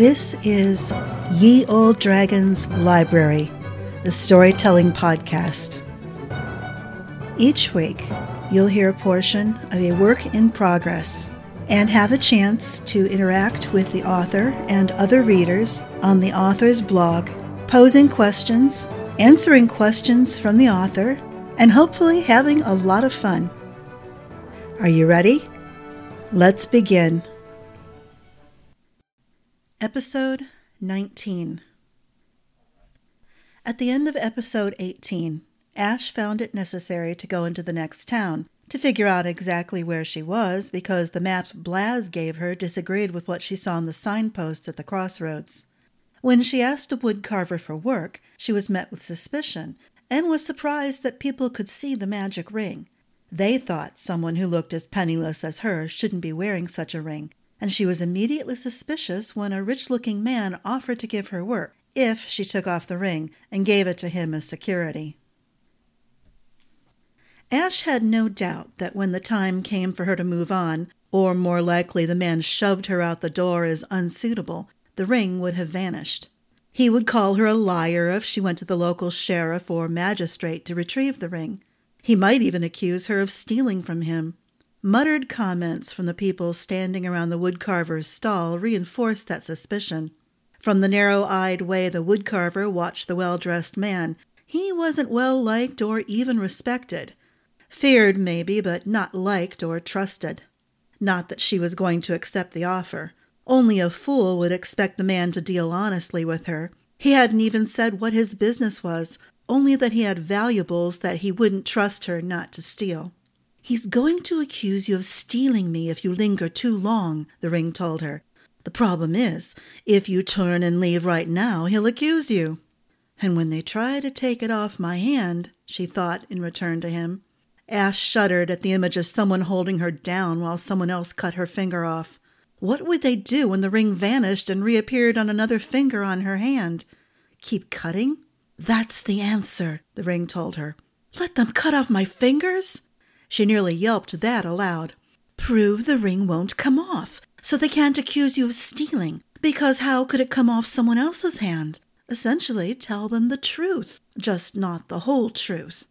This is Ye Olde Dragon's Library, the storytelling podcast. Each week, you'll hear a portion of a work in progress and have a chance to interact with the author and other readers on the author's blog, posing questions, answering questions from the author, and hopefully having a lot of fun. Are you ready? Let's begin. Episode 19 At the end of episode 18, Ash found it necessary to go into the next town to figure out exactly where she was because the map Blaz gave her disagreed with what she saw on the signposts at the crossroads. When she asked a woodcarver for work, she was met with suspicion and was surprised that people could see the magic ring. They thought someone who looked as penniless as her shouldn't be wearing such a ring, and she was immediately suspicious when a rich looking man offered to give her work if she took off the ring and gave it to him as security. Ash had no doubt that when the time came for her to move on, or more likely the man shoved her out the door as unsuitable, the ring would have vanished. He would call her a liar if she went to the local sheriff or magistrate to retrieve the ring. He might even accuse her of stealing from him. Muttered comments from the people standing around the woodcarver's stall reinforced that suspicion. From the narrow eyed way the woodcarver watched the well dressed man, he wasn't well liked or even respected. Feared, maybe, but not liked or trusted. Not that she was going to accept the offer. Only a fool would expect the man to deal honestly with her. He hadn't even said what his business was, only that he had valuables that he wouldn't trust her not to steal. He's going to accuse you of stealing me if you linger too long, the ring told her. The problem is, if you turn and leave right now, he'll accuse you. And when they try to take it off my hand, she thought in return to him. Ash shuddered at the image of someone holding her down while someone else cut her finger off. What would they do when the ring vanished and reappeared on another finger on her hand? Keep cutting? That's the answer, the ring told her. Let them cut off my fingers? She nearly yelped that aloud. Prove the ring won't come off, so they can't accuse you of stealing, because how could it come off someone else's hand? Essentially, tell them the truth, just not the whole truth.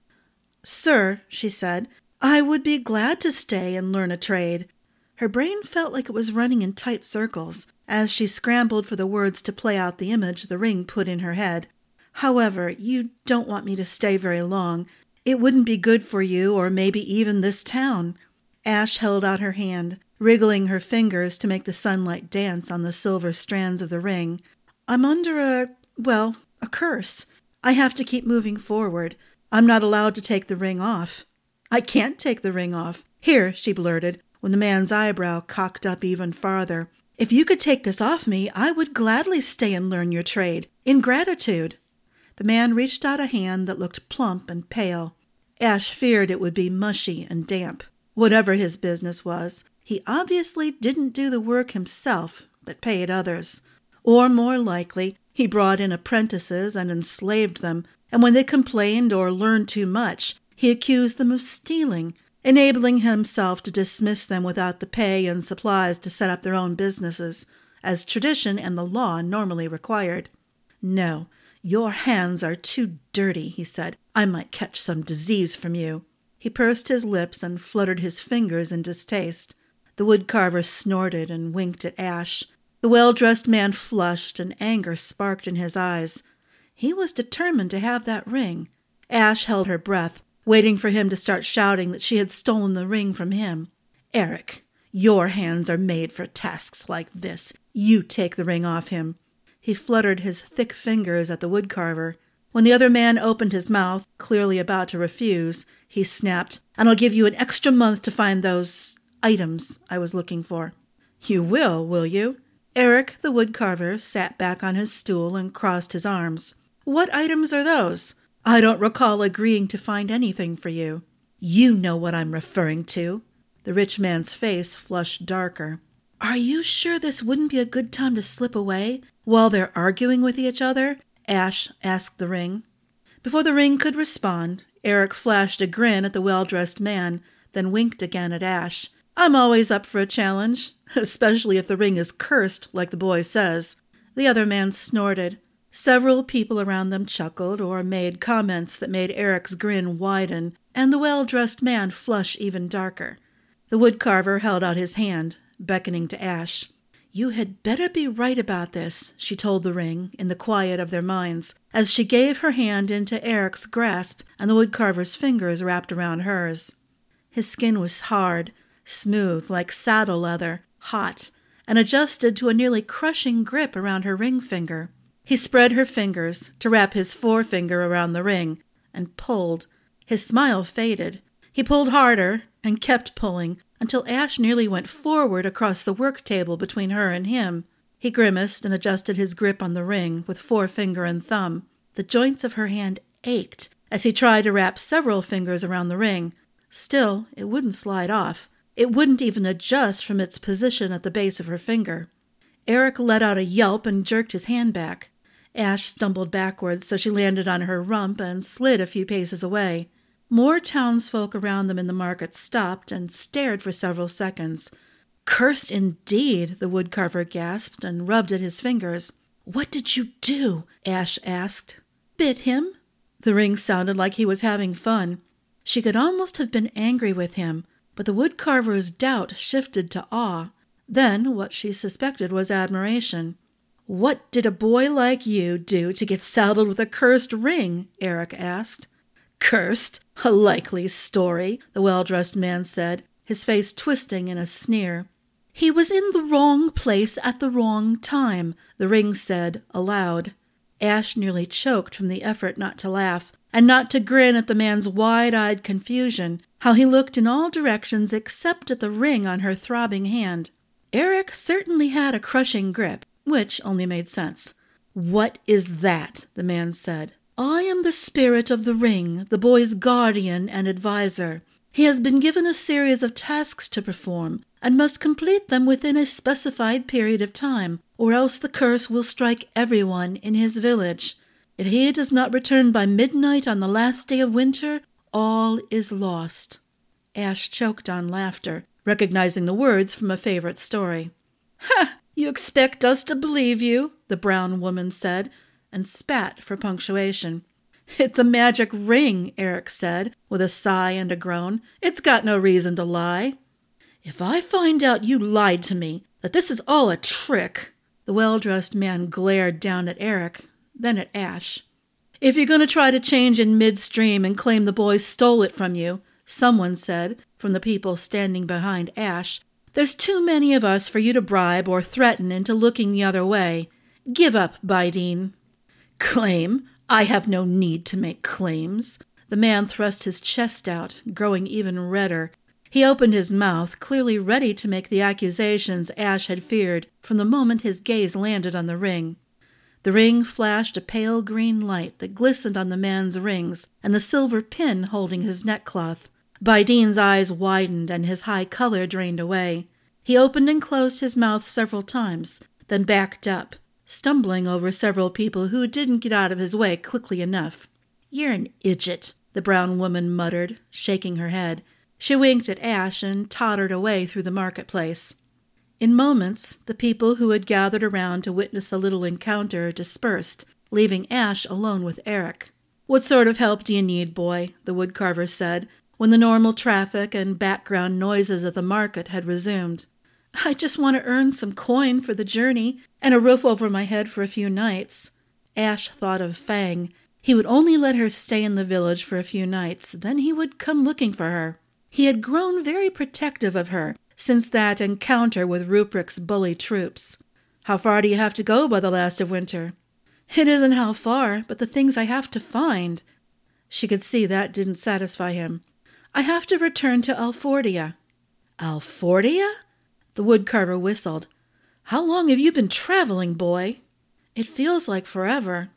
Sir, she said, I would be glad to stay and learn a trade. Her brain felt like it was running in tight circles as she scrambled for the words to play out the image the ring put in her head. However, you don't want me to stay very long, it wouldn't be good for you or maybe even this town. Ash held out her hand, wriggling her fingers to make the sunlight dance on the silver strands of the ring. I'm under a, well, a curse. I have to keep moving forward. I'm not allowed to take the ring off. I can't take the ring off. Here, she blurted, when the man's eyebrow cocked up even farther. If you could take this off me, I would gladly stay and learn your trade, in gratitude. The man reached out a hand that looked plump and pale. Ash feared it would be mushy and damp. Whatever his business was, he obviously didn't do the work himself, but paid others. Or more likely, he brought in apprentices and enslaved them, and when they complained or learned too much, he accused them of stealing, enabling himself to dismiss them without the pay and supplies to set up their own businesses, as tradition and the law normally required. No, your hands are too dirty, he said. I might catch some disease from you. He pursed his lips and fluttered his fingers in distaste. The woodcarver snorted and winked at Ash. The well dressed man flushed, and anger sparked in his eyes. He was determined to have that ring. Ash held her breath, waiting for him to start shouting that she had stolen the ring from him. Eric, your hands are made for tasks like this. You take the ring off him. He fluttered his thick fingers at the woodcarver. When the other man opened his mouth, clearly about to refuse, he snapped, And I'll give you an extra month to find those items I was looking for. You will, will you? Eric, the woodcarver, sat back on his stool and crossed his arms. What items are those? I don't recall agreeing to find anything for you. You know what I'm referring to. The rich man's face flushed darker. Are you sure this wouldn't be a good time to slip away? While they're arguing with each other, Ash asked the ring. Before the ring could respond, Eric flashed a grin at the well dressed man, then winked again at Ash. I'm always up for a challenge, especially if the ring is cursed, like the boy says. The other man snorted. Several people around them chuckled or made comments that made Eric's grin widen and the well dressed man flush even darker. The woodcarver held out his hand, beckoning to Ash. You had better be right about this, she told the ring, in the quiet of their minds, as she gave her hand into Eric's grasp and the woodcarver's fingers wrapped around hers. His skin was hard, smooth like saddle leather, hot, and adjusted to a nearly crushing grip around her ring finger. He spread her fingers to wrap his forefinger around the ring and pulled. His smile faded. He pulled harder and kept pulling until Ash nearly went forward across the work table between her and him. He grimaced and adjusted his grip on the ring with forefinger and thumb. The joints of her hand ached as he tried to wrap several fingers around the ring. Still, it wouldn't slide off. It wouldn't even adjust from its position at the base of her finger. Eric let out a yelp and jerked his hand back. Ash stumbled backwards so she landed on her rump and slid a few paces away. More townsfolk around them in the market stopped and stared for several seconds. Cursed indeed, the woodcarver gasped and rubbed at his fingers. What did you do? Ash asked. Bit him. The ring sounded like he was having fun. She could almost have been angry with him, but the woodcarver's doubt shifted to awe. Then what she suspected was admiration. What did a boy like you do to get saddled with a cursed ring? Eric asked. Cursed? A likely story, the well dressed man said, his face twisting in a sneer. He was in the wrong place at the wrong time, the ring said aloud. Ash nearly choked from the effort not to laugh, and not to grin at the man's wide eyed confusion, how he looked in all directions except at the ring on her throbbing hand. Eric certainly had a crushing grip, which only made sense. What is that? the man said. I am the spirit of the ring, the boy's guardian and adviser. He has been given a series of tasks to perform, and must complete them within a specified period of time, or else the curse will strike everyone in his village. If he does not return by midnight on the last day of winter, all is lost. Ash choked on laughter, recognizing the words from a favorite story. Ha! You expect us to believe you, the brown woman said, and spat for punctuation. It's a magic ring, Eric said, with a sigh and a groan. It's got no reason to lie. If I find out you lied to me, that this is all a trick, the well dressed man glared down at Eric, then at Ash. If you're going to try to change in midstream and claim the boy stole it from you, someone said, from the people standing behind Ash, there's too many of us for you to bribe or threaten into looking the other way. Give up, Bidine. Claim? I have no need to make claims. The man thrust his chest out, growing even redder. He opened his mouth, clearly ready to make the accusations Ash had feared from the moment his gaze landed on the ring. The ring flashed a pale green light that glistened on the man's rings and the silver pin holding his neckcloth. Bidine's eyes widened and his high color drained away. He opened and closed his mouth several times, then backed up, stumbling over several people who didn't get out of his way quickly enough. You're an idiot, the brown woman muttered, shaking her head. She winked at Ash and tottered away through the marketplace. In moments, the people who had gathered around to witness the little encounter dispersed, leaving Ash alone with Eric. What sort of help do you need, boy? the woodcarver said, when the normal traffic and background noises of the market had resumed. I just want to earn some coin for the journey and a roof over my head for a few nights. Ash thought of Fang. He would only let her stay in the village for a few nights, then he would come looking for her. He had grown very protective of her since that encounter with Ruperic's bully troops. How far do you have to go by the last of winter? It isn't how far, but the things I have to find. She could see that didn't satisfy him. I have to return to Alfordia. Alfordia? The woodcarver whistled. How long have you been traveling, boy? It feels like forever.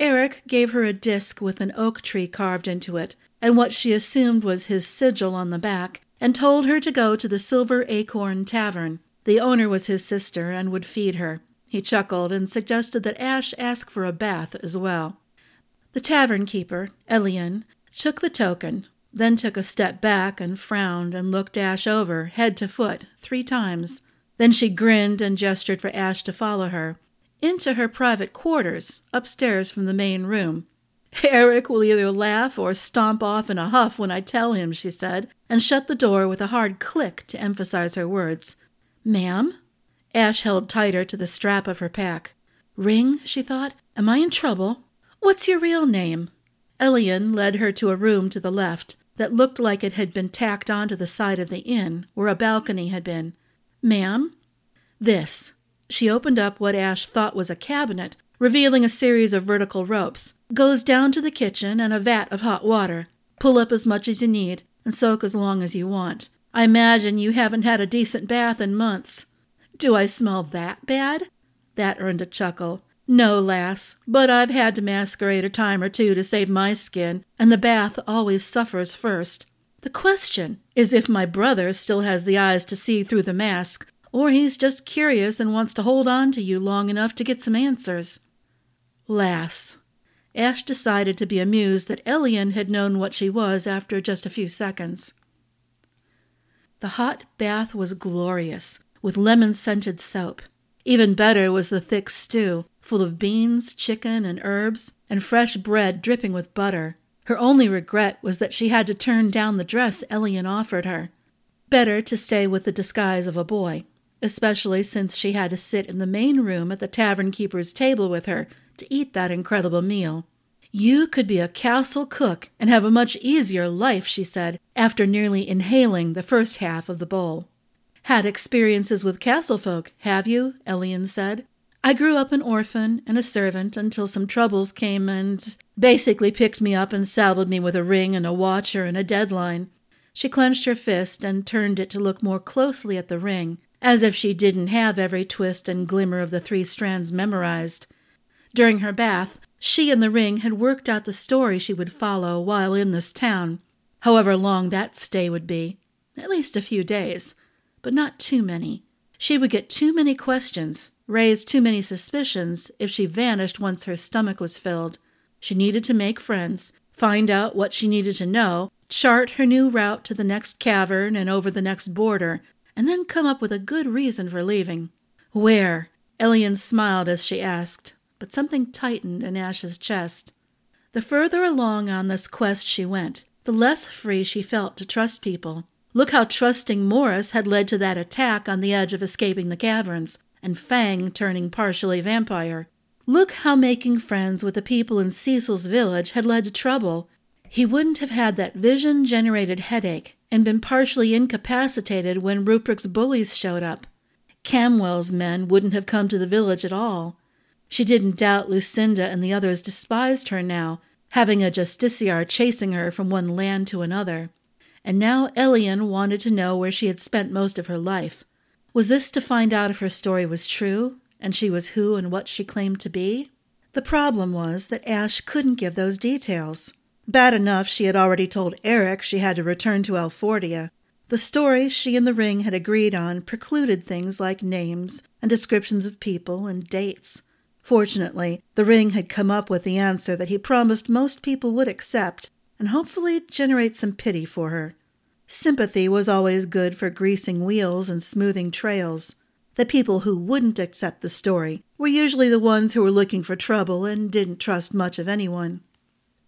Eric gave her a disc with an oak tree carved into it, and what she assumed was his sigil on the back, and told her to go to the Silver Acorn Tavern. The owner was his sister and would feed her. He chuckled and suggested that Ash ask for a bath as well. The tavern keeper, Elian, took the token, then took a step back and frowned and looked Ash over, head to foot, three times. Then she grinned and gestured for Ash to follow her into her private quarters upstairs from the main room. Eric will either laugh or stomp off in a huff when I tell him, she said, and shut the door with a hard click to emphasize her words. Ma'am? Ash held tighter to the strap of her pack. Ring, she thought. Am I in trouble? What's your real name? Elian led her to a room to the left that looked like it had been tacked onto the side of the inn where a balcony had been. Ma'am? This. She opened up what Ash thought was a cabinet, revealing a series of vertical ropes. Goes down to the kitchen and a vat of hot water. Pull up as much as you need and soak as long as you want. I imagine you haven't had a decent bath in months. Do I smell that bad? That earned a chuckle. No, lass, but I've had to masquerade a time or two to save my skin, and the bath always suffers first. The question is if my brother still has the eyes to see through the mask, or he's just curious and wants to hold on to you long enough to get some answers. Lass. Ash decided to be amused that Elian had known what she was after just a few seconds. The hot bath was glorious, with lemon scented soap. Even better was the thick stew, full of beans, chicken, and herbs, and fresh bread dripping with butter. Her only regret was that she had to turn down the dress Elian offered her. Better to stay with the disguise of a boy especially since she had to sit in the main room at the tavern keeper's table with her to eat that incredible meal. You could be a castle cook and have a much easier life, she said, after nearly inhaling the first half of the bowl. Had experiences with castle folk, have you? Elian said. I grew up an orphan and a servant until some troubles came and basically picked me up and saddled me with a ring and a watcher and a deadline. She clenched her fist and turned it to look more closely at the ring as if she didn't have every twist and glimmer of the three strands memorized. During her bath, she and the ring had worked out the story she would follow while in this town, however long that stay would be. At least a few days, but not too many. She would get too many questions, raise too many suspicions if she vanished once her stomach was filled. She needed to make friends, find out what she needed to know, chart her new route to the next cavern and over the next border, and then come up with a good reason for leaving. Where? Elian smiled as she asked, but something tightened in Ash's chest. The further along on this quest she went, the less free she felt to trust people. Look how trusting Morris had led to that attack on the edge of escaping the caverns, and Fang turning partially vampire. Look how making friends with the people in Cecil's village had led to trouble. He wouldn't have had that vision generated headache and been partially incapacitated when Rupert's bullies showed up. Camwell's men wouldn't have come to the village at all. She didn't doubt Lucinda and the others despised her now, having a justiciar chasing her from one land to another. And now Elian wanted to know where she had spent most of her life. Was this to find out if her story was true, and she was who and what she claimed to be? The problem was that Ash couldn't give those details. Bad enough she had already told Eric she had to return to Alfordia. The story she and the ring had agreed on precluded things like names and descriptions of people and dates. Fortunately, the ring had come up with the answer that he promised most people would accept and hopefully generate some pity for her. Sympathy was always good for greasing wheels and smoothing trails. The people who wouldn't accept the story were usually the ones who were looking for trouble and didn't trust much of anyone.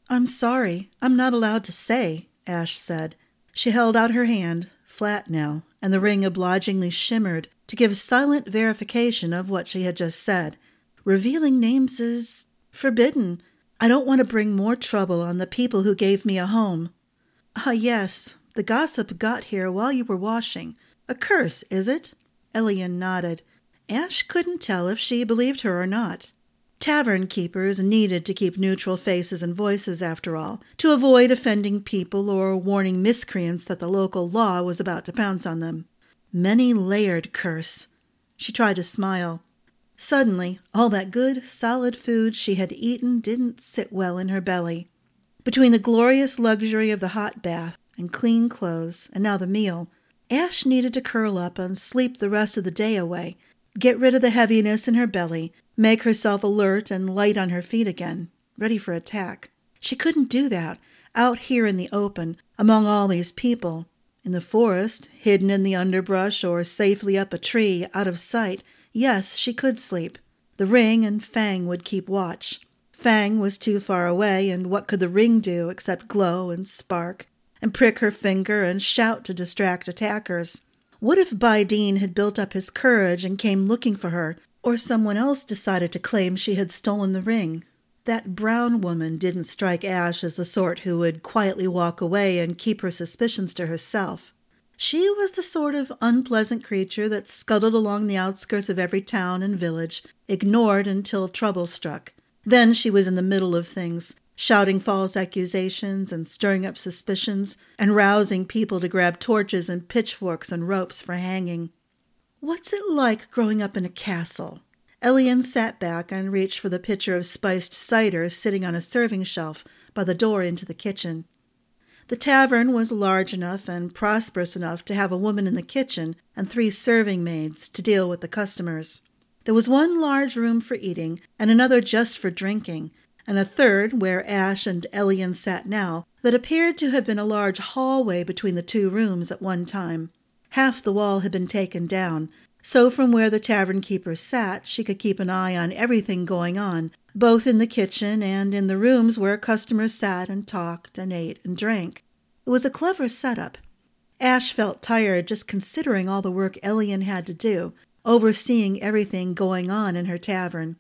I'm sorry. I'm not allowed to say, Ash said. She held out her hand, flat now, and the ring obligingly shimmered to give silent verification of what she had just said. Revealing names is forbidden. I don't want to bring more trouble on the people who gave me a home. Ah, yes, the gossip got here while you were washing. A curse, is it? Elian nodded. Ash couldn't tell if she believed her or not. Tavern keepers needed to keep neutral faces and voices, after all, to avoid offending people or warning miscreants that the local law was about to pounce on them. Many layered curse. She tried to smile. Suddenly, all that good, solid food she had eaten didn't sit well in her belly. Between the glorious luxury of the hot bath and clean clothes, and now the meal, Ash needed to curl up and sleep the rest of the day away, get rid of the heaviness in her belly, make herself alert and light on her feet again, ready for attack. She couldn't do that out here in the open, among all these people. In the forest, hidden in the underbrush or safely up a tree, out of sight, yes, she could sleep. The ring and Fang would keep watch. Fang was too far away, and what could the ring do except glow and spark, and prick her finger and shout to distract attackers? What if Bideen had built up his courage and came looking for her, or someone else decided to claim she had stolen the ring? That brown woman didn't strike Ash as the sort who would quietly walk away and keep her suspicions to herself. She was the sort of unpleasant creature that scuttled along the outskirts of every town and village, ignored until trouble struck. Then she was in the middle of things, shouting false accusations and stirring up suspicions and rousing people to grab torches and pitchforks and ropes for hanging. What's it like growing up in a castle? Elian sat back and reached for the pitcher of spiced cider sitting on a serving shelf by the door into the kitchen. The tavern was large enough and prosperous enough to have a woman in the kitchen and three serving maids to deal with the customers. There was one large room for eating, and another just for drinking, and a third, where Ash and Elian sat now, that appeared to have been a large hallway between the two rooms at one time. Half the wall had been taken down, so from where the tavern keeper sat, she could keep an eye on everything going on, both in the kitchen and in the rooms where customers sat and talked and ate and drank. It was a clever setup. Ash felt tired just considering all the work Elian had to do, overseeing everything going on in her tavern.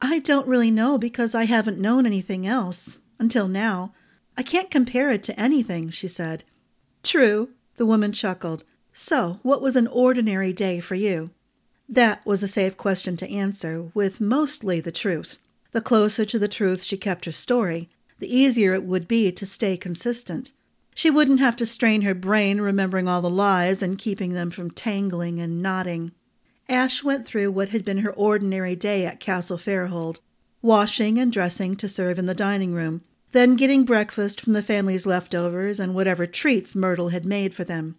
I don't really know because I haven't known anything else until now. I can't compare it to anything, she said. True, the woman chuckled. So, what was an ordinary day for you? That was a safe question to answer, with mostly the truth. The closer to the truth she kept her story, the easier it would be to stay consistent. She wouldn't have to strain her brain remembering all the lies and keeping them from tangling and knotting. Ash went through what had been her ordinary day at Castle Fairhold, washing and dressing to serve in the dining room, then getting breakfast from the family's leftovers and whatever treats Myrtle had made for them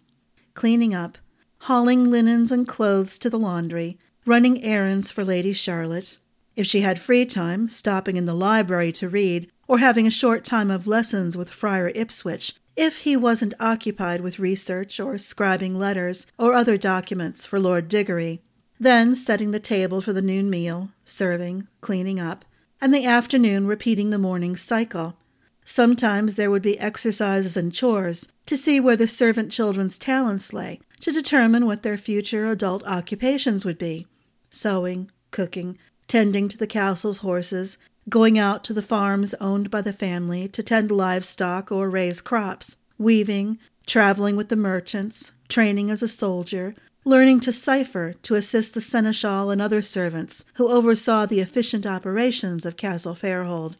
cleaning up, hauling linens and clothes to the laundry, running errands for Lady Charlotte. If she had free time, stopping in the library to read, or having a short time of lessons with Friar Ipswich, if he wasn't occupied with research or scribing letters or other documents for Lord Diggory. Then setting the table for the noon meal, serving, cleaning up, and the afternoon repeating the morning's cycle. Sometimes there would be exercises and chores to see where the servant children's talents lay, to determine what their future adult occupations would be sewing, cooking, tending to the castle's horses, going out to the farms owned by the family to tend livestock or raise crops, weaving, traveling with the merchants, training as a soldier, learning to cipher to assist the seneschal and other servants who oversaw the efficient operations of Castle Fairhold.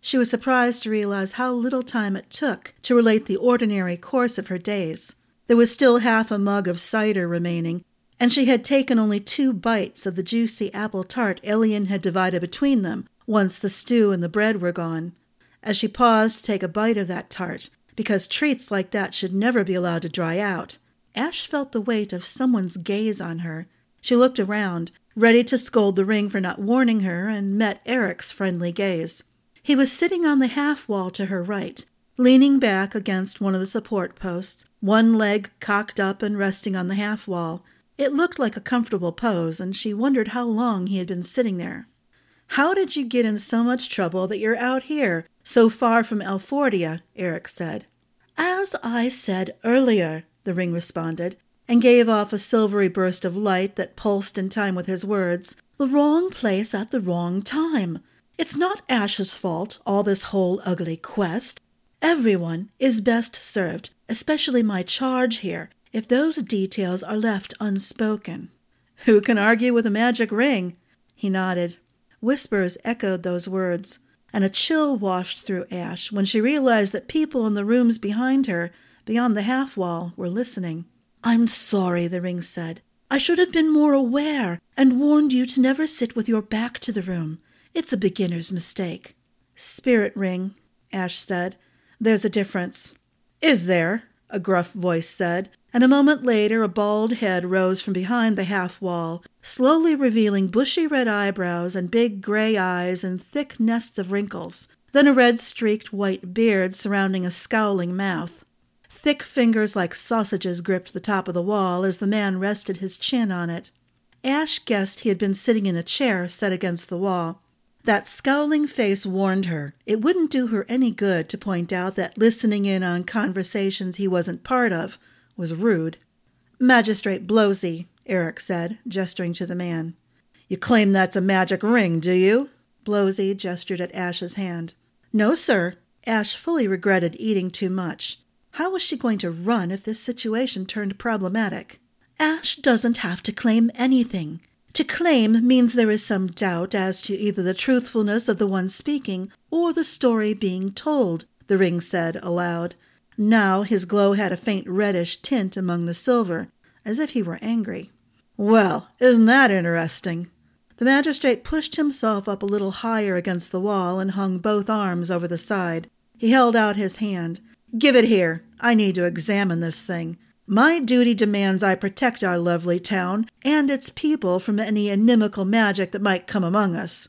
She was surprised to realize how little time it took to relate the ordinary course of her days. There was still half a mug of cider remaining, and she had taken only two bites of the juicy apple tart Elian had divided between them once the stew and the bread were gone. As she paused to take a bite of that tart, because treats like that should never be allowed to dry out, Ash felt the weight of someone's gaze on her. She looked around, ready to scold the ring for not warning her, and met Eric's friendly gaze. He was sitting on the half wall to her right, leaning back against one of the support posts, one leg cocked up and resting on the half wall. It looked like a comfortable pose, and she wondered how long he had been sitting there. How did you get in so much trouble that you're out here, so far from Alfordia? Eric said. As I said earlier, the ring responded, and gave off a silvery burst of light that pulsed in time with his words. The wrong place at the wrong time. It's not Ash's fault, all this whole ugly quest. Everyone is best served, especially my charge here, if those details are left unspoken. Who can argue with a magic ring? He nodded. Whispers echoed those words, and a chill washed through Ash when she realized that people in the rooms behind her, beyond the half wall, were listening. I'm sorry, the ring said. I should have been more aware and warned you to never sit with your back to the room. It's a beginner's mistake. Spirit ring, Ash said. There's a difference. Is there? a gruff voice said, and a moment later a bald head rose from behind the half wall, slowly revealing bushy red eyebrows and big gray eyes and thick nests of wrinkles, then a red streaked white beard surrounding a scowling mouth. Thick fingers like sausages gripped the top of the wall as the man rested his chin on it. Ash guessed he had been sitting in a chair set against the wall. That scowling face warned her it wouldn't do her any good to point out that listening in on conversations he wasn't part of was rude. Magistrate Blowsy, Eric said, gesturing to the man. You claim that's a magic ring, do you? Blowsy gestured at Ash's hand. No, sir. Ash fully regretted eating too much. How was she going to run if this situation turned problematic? Ash doesn't have to claim anything. To claim means there is some doubt as to either the truthfulness of the one speaking or the story being told, the ring said aloud. Now his glow had a faint reddish tint among the silver, as if he were angry. Well, isn't that interesting? The magistrate pushed himself up a little higher against the wall and hung both arms over the side. He held out his hand. Give it here. I need to examine this thing. My duty demands I protect our lovely town and its people from any inimical magic that might come among us.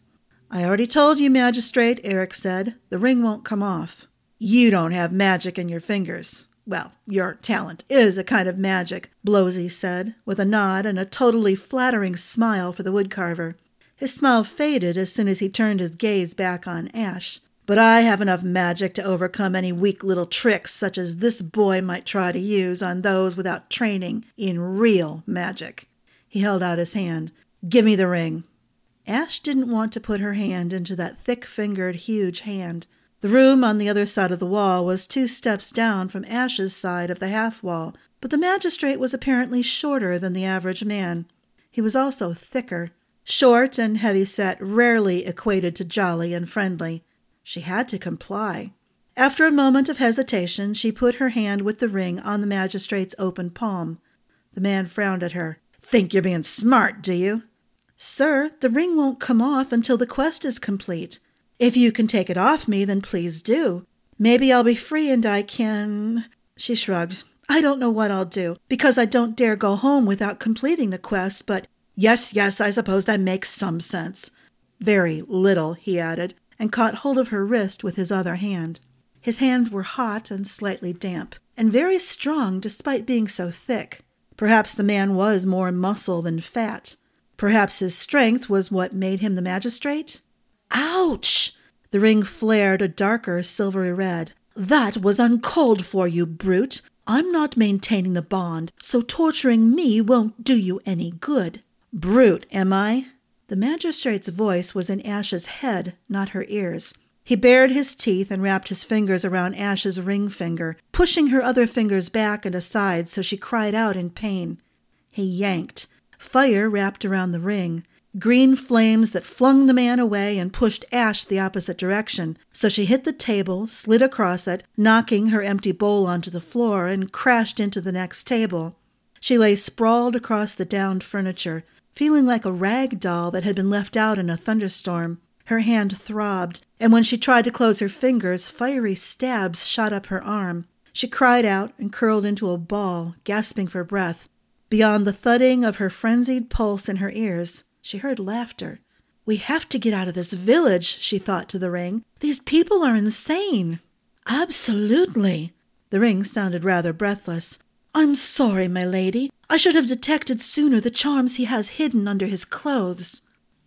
I already told you, Magistrate, Eric said. The ring won't come off. You don't have magic in your fingers. Well, your talent is a kind of magic, Blowsy said, with a nod and a totally flattering smile for the woodcarver. His smile faded as soon as he turned his gaze back on Ash. But I have enough magic to overcome any weak little tricks such as this boy might try to use on those without training in real magic. He held out his hand. Give me the ring. Ash didn't want to put her hand into that thick fingered, huge hand. The room on the other side of the wall was two steps down from Ash's side of the half wall, but the magistrate was apparently shorter than the average man. He was also thicker. Short and heavy set rarely equated to jolly and friendly. She had to comply. After a moment of hesitation, she put her hand with the ring on the magistrate's open palm. The man frowned at her. Think you're being smart, do you? Sir, the ring won't come off until the quest is complete. If you can take it off me, then please do. Maybe I'll be free and I can. She shrugged. I don't know what I'll do, because I don't dare go home without completing the quest, but yes, yes, I suppose that makes some sense. Very little, he added and caught hold of her wrist with his other hand. His hands were hot and slightly damp, and very strong despite being so thick. Perhaps the man was more muscle than fat. Perhaps his strength was what made him the magistrate? Ouch! The ring flared a darker silvery red. That was uncalled for, you brute! I'm not maintaining the bond, so torturing me won't do you any good. Brute, am I? The magistrate's voice was in Ash's head, not her ears. He bared his teeth and wrapped his fingers around Ash's ring finger, pushing her other fingers back and aside so she cried out in pain. He yanked. Fire wrapped around the ring, green flames that flung the man away and pushed Ash the opposite direction, so she hit the table, slid across it, knocking her empty bowl onto the floor, and crashed into the next table. She lay sprawled across the downed furniture, feeling like a rag doll that had been left out in a thunderstorm. Her hand throbbed, and when she tried to close her fingers, fiery stabs shot up her arm. She cried out and curled into a ball, gasping for breath. Beyond the thudding of her frenzied pulse in her ears, she heard laughter. We have to get out of this village, she thought to the ring. These people are insane. Absolutely. The ring sounded rather breathless. I'm sorry, my lady. I should have detected sooner the charms he has hidden under his clothes.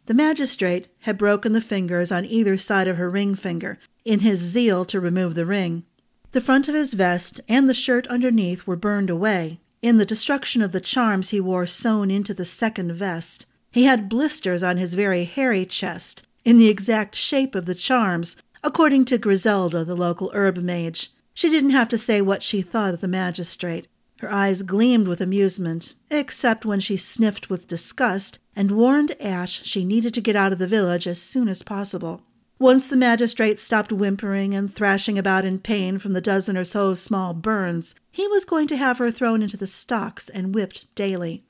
The magistrate had broken the fingers on either side of her ring finger in his zeal to remove the ring. The front of his vest and the shirt underneath were burned away in the destruction of the charms he wore sewn into the second vest. He had blisters on his very hairy chest in the exact shape of the charms, according to Griselda, the local herb mage. She didn't have to say what she thought of the magistrate. Her eyes gleamed with amusement, except when she sniffed with disgust and warned Ash she needed to get out of the village as soon as possible. Once the magistrate stopped whimpering and thrashing about in pain from the dozen or so small burns, he was going to have her thrown into the stocks and whipped daily.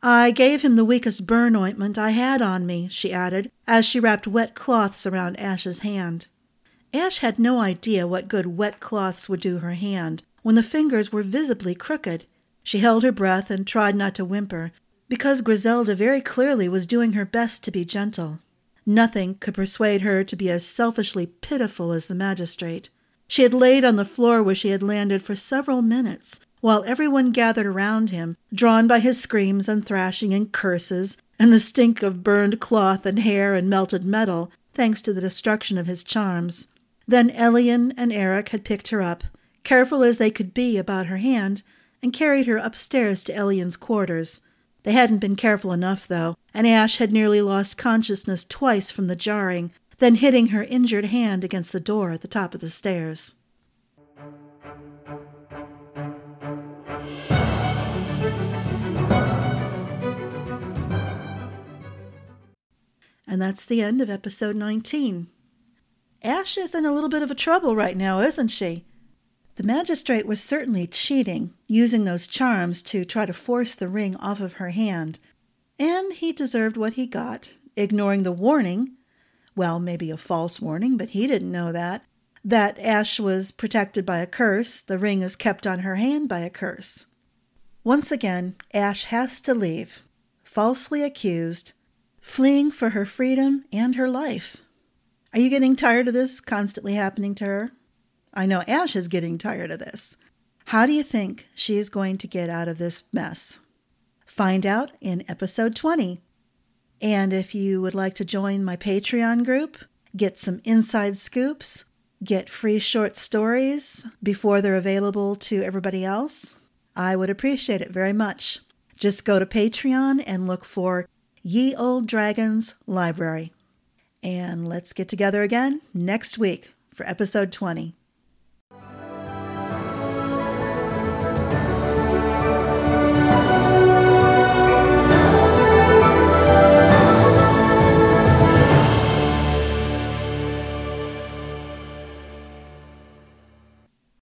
I gave him the weakest burn ointment I had on me, she added, as she wrapped wet cloths around Ash's hand. Ash had no idea what good wet cloths would do her hand, when the fingers were visibly crooked. She held her breath and tried not to whimper, because Griselda very clearly was doing her best to be gentle. Nothing could persuade her to be as selfishly pitiful as the magistrate. She had laid on the floor where she had landed for several minutes, while everyone gathered around him, drawn by his screams and thrashing and curses, and the stink of burned cloth and hair and melted metal, thanks to the destruction of his charms. Then Elian and Eric had picked her up, careful as they could be about her hand, and carried her upstairs to Elian's quarters. They hadn't been careful enough, though, and Ash had nearly lost consciousness twice from the jarring, then hitting her injured hand against the door at the top of the stairs. And that's the end of episode 19. Ash is in a little bit of a trouble right now, isn't she? The magistrate was certainly cheating, using those charms to try to force the ring off of her hand. And he deserved what he got, ignoring the warning well, maybe a false warning, but he didn't know that that Ash was protected by a curse, the ring is kept on her hand by a curse. Once again, Ash has to leave, falsely accused, fleeing for her freedom and her life. Are you getting tired of this constantly happening to her? I know Ash is getting tired of this. How do you think she is going to get out of this mess? Find out in episode 20. And if you would like to join my Patreon group, get some inside scoops, get free short stories before they're available to everybody else, I would appreciate it very much. Just go to Patreon and look for Ye Olde Dragon's Library. And let's get together again next week for episode 20.